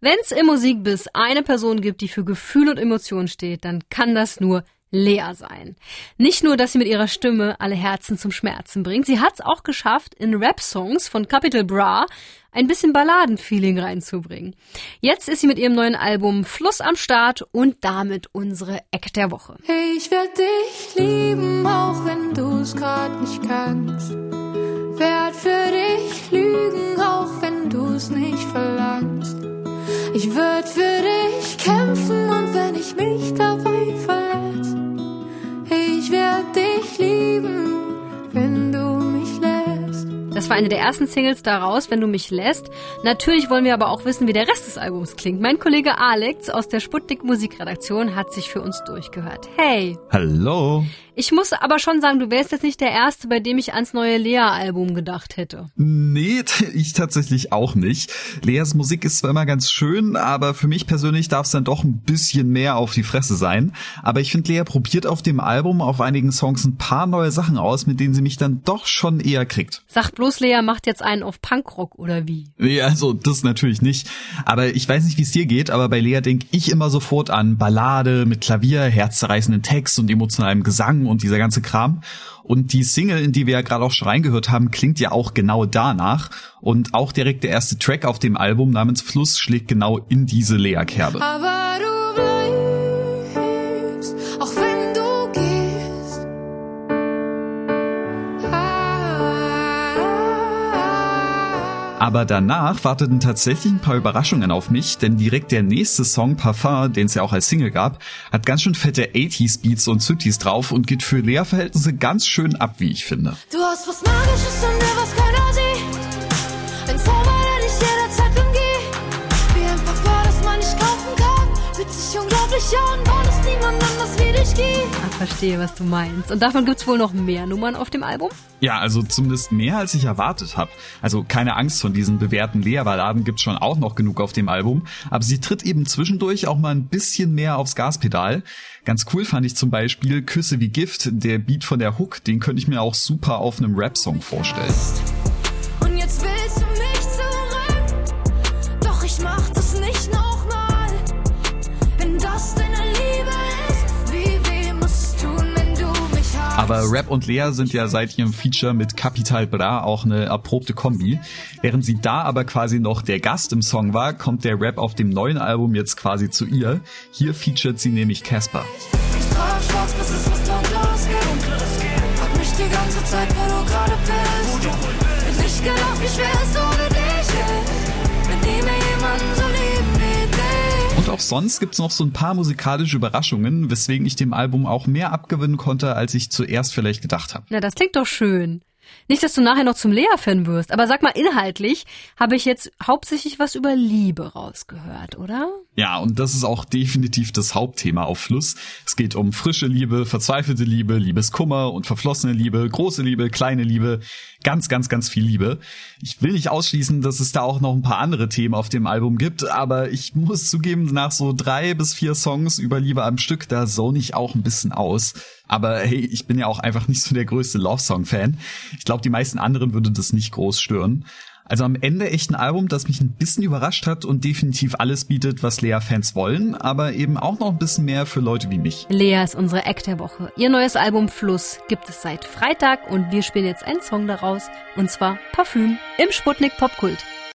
Wenn es im Musikbiss eine Person gibt, die für Gefühl und Emotionen steht, dann kann das nur Lea sein. Nicht nur, dass sie mit ihrer Stimme alle Herzen zum Schmerzen bringt, sie hat es auch geschafft, in Rap-Songs von Capital Bra ein bisschen Balladenfeeling reinzubringen. Jetzt ist sie mit ihrem neuen Album Fluss am Start und damit unsere Eck der Woche. Ich werde dich lieben, auch wenn du es gerade nicht kannst. Ich würde für Das war eine der ersten Singles daraus, wenn du mich lässt. Natürlich wollen wir aber auch wissen, wie der Rest des Albums klingt. Mein Kollege Alex aus der Sputnik Musikredaktion hat sich für uns durchgehört. Hey! Hallo! Ich muss aber schon sagen, du wärst jetzt nicht der Erste, bei dem ich ans neue Lea-Album gedacht hätte. Nee, ich tatsächlich auch nicht. Leas Musik ist zwar immer ganz schön, aber für mich persönlich darf es dann doch ein bisschen mehr auf die Fresse sein. Aber ich finde, Lea probiert auf dem Album auf einigen Songs ein paar neue Sachen aus, mit denen sie mich dann doch schon eher kriegt. Sag bloß, Lea macht jetzt einen auf Punkrock oder wie? Nee, also das natürlich nicht. Aber ich weiß nicht, wie es dir geht, aber bei Lea denke ich immer sofort an Ballade mit Klavier, herzzerreißenden Text und emotionalem Gesang und dieser ganze Kram. Und die Single, in die wir ja gerade auch schon reingehört haben, klingt ja auch genau danach. Und auch direkt der erste Track auf dem Album namens Fluss schlägt genau in diese Lea-Kerbe. Aber danach warteten tatsächlich ein paar Überraschungen auf mich, denn direkt der nächste Song Parfum, den es ja auch als Single gab, hat ganz schön fette 80s Beats und Synthes drauf und geht für Lea-Verhältnisse ganz schön ab, wie ich finde. Du hast was Magisches in was keiner sieht. Ein Zauber, der dich jederzeit unglaublich an, weil es niemand anders wie dich gibt. Ah, verstehe, was du meinst. Und davon gibt's wohl noch mehr Nummern auf dem Album? Ja, also zumindest mehr als ich erwartet habe. Also keine Angst, von diesen bewährten Lea-Balladen gibt's schon auch noch genug auf dem Album, aber sie tritt eben zwischendurch auch mal ein bisschen mehr aufs Gaspedal. Ganz cool fand ich zum Beispiel Küsse wie Gift, der Beat von der Hook, den könnte ich mir auch super auf einem Rap-Song vorstellen. Aber Rap und Lea sind ja seit ihrem Feature mit Capital Bra auch eine erprobte Kombi. Während sie da aber quasi noch der Gast im Song war, kommt der Rap auf dem neuen Album jetzt quasi zu ihr. Hier featuret sie nämlich Casper. Ich auch sonst gibt's noch so ein paar musikalische Überraschungen, weswegen ich dem Album auch mehr abgewinnen konnte, als ich zuerst vielleicht gedacht habe. Na, das klingt doch schön. Nicht, dass du nachher noch zum Lea-Fan wirst, aber sag mal, inhaltlich habe ich jetzt hauptsächlich was über Liebe rausgehört, oder? Ja, und das ist auch definitiv das Hauptthema auf Fluss. Es geht um frische Liebe, verzweifelte Liebe, Liebeskummer und verflossene Liebe, große Liebe, kleine Liebe, ganz, ganz, ganz viel Liebe. Ich will nicht ausschließen, dass es da auch noch ein paar andere Themen auf dem Album gibt, aber ich muss zugeben, nach so drei bis vier Songs über Liebe am Stück, da zone ich auch ein bisschen aus. Aber hey, ich bin ja auch einfach nicht so der größte Love-Song-Fan. Ich glaube, die meisten anderen würde das nicht groß stören. Also am Ende echt ein Album, das mich ein bisschen überrascht hat und definitiv alles bietet, was Lea-Fans wollen, aber eben auch noch ein bisschen mehr für Leute wie mich. Lea ist unsere Eck der Woche. Ihr neues Album Fluss gibt es seit Freitag und wir spielen jetzt einen Song daraus, und zwar Parfüm im Sputnik Popkult.